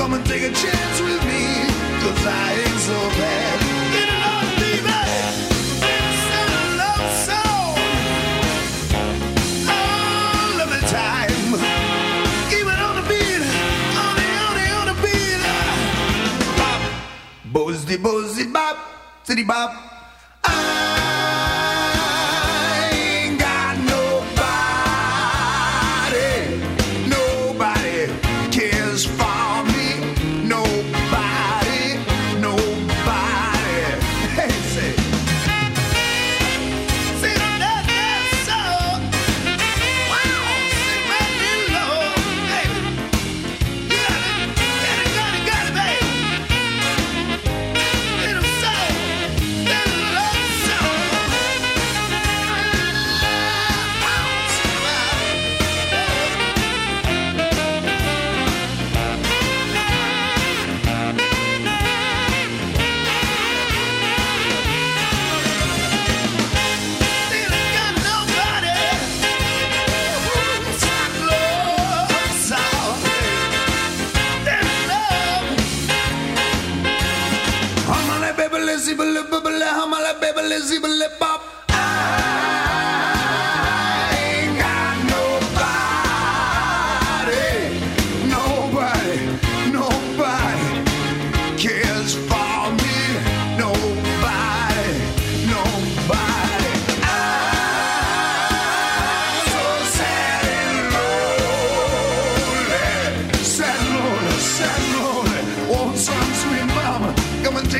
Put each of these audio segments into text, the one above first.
Come and take a chance with me, cause I ain't so bad. A love song. All the time. Even on the beat. On the, on the, on the beat. Bozzy, bop. City bop.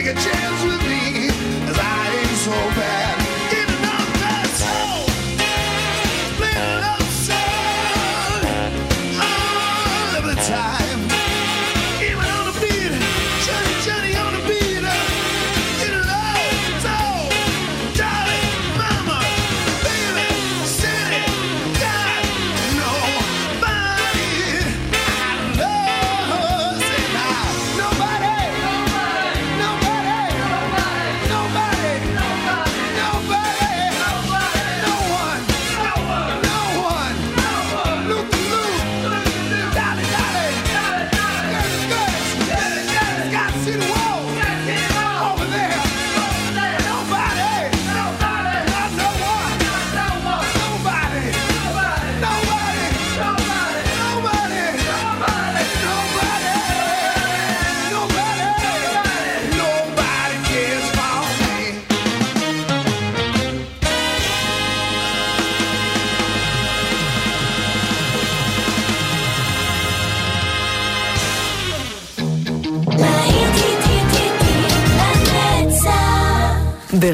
take a chance.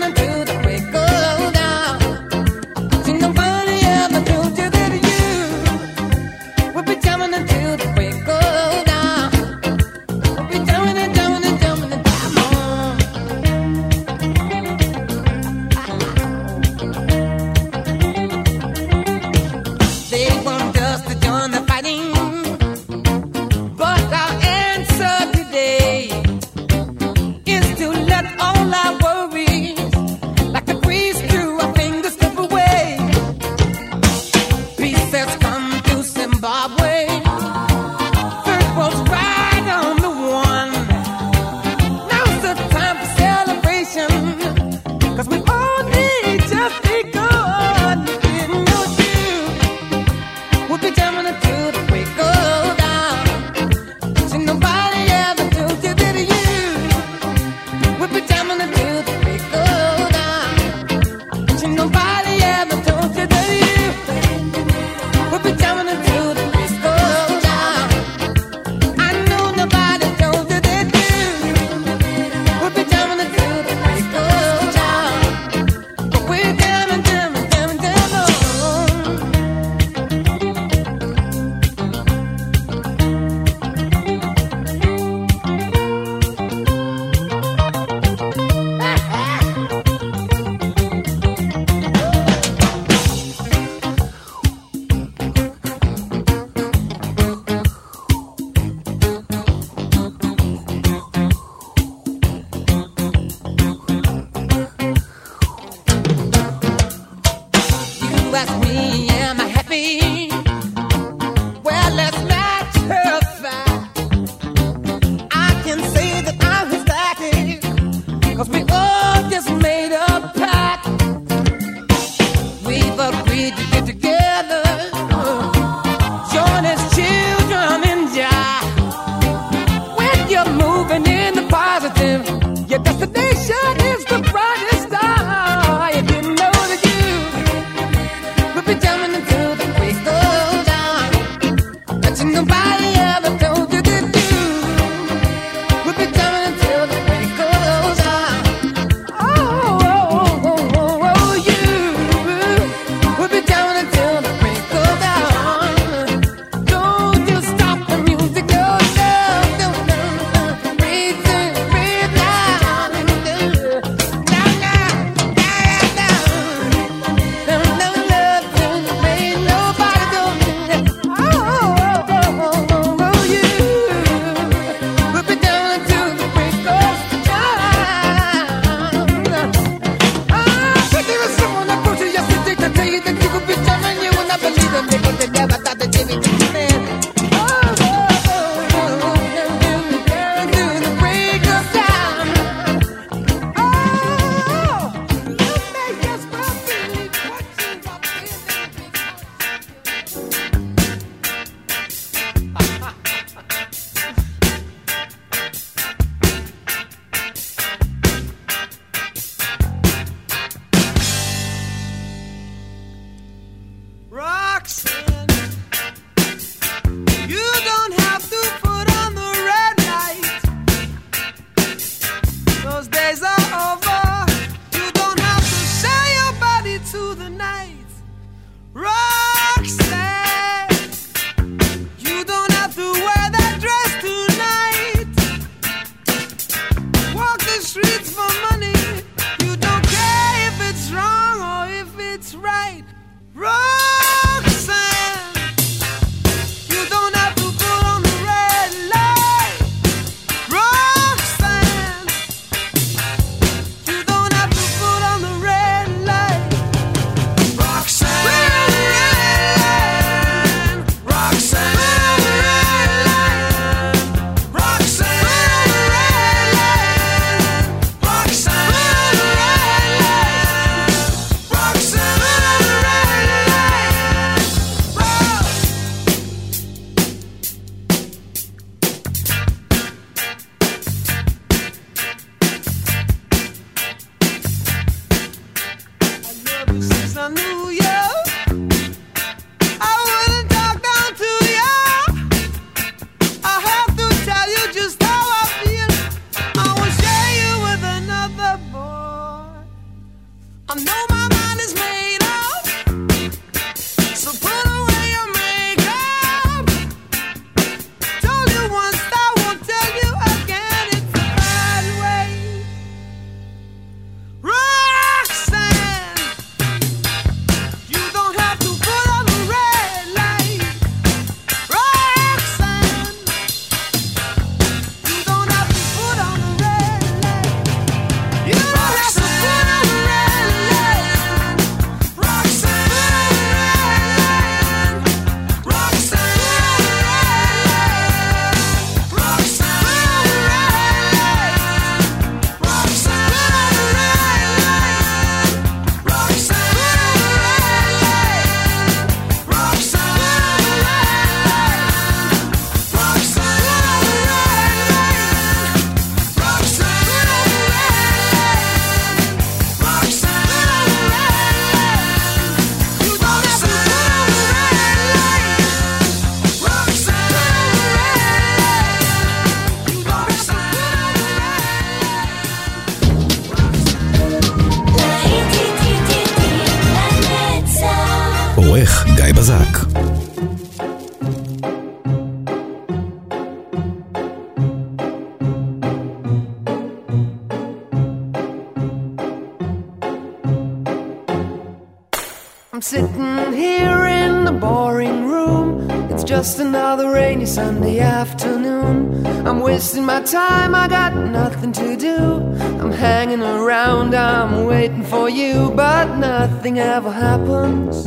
coming through the Sunday afternoon. I'm wasting my time, I got nothing to do. I'm hanging around, I'm waiting for you, but nothing ever happens.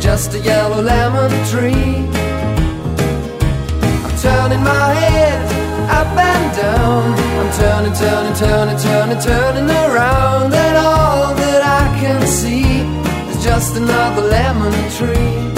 just a yellow lemon tree. I'm turning my head up and down. I'm turning, turning, turning, turning, turning around, and all that I can see is just another lemon tree.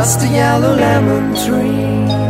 just a yellow lemon tree.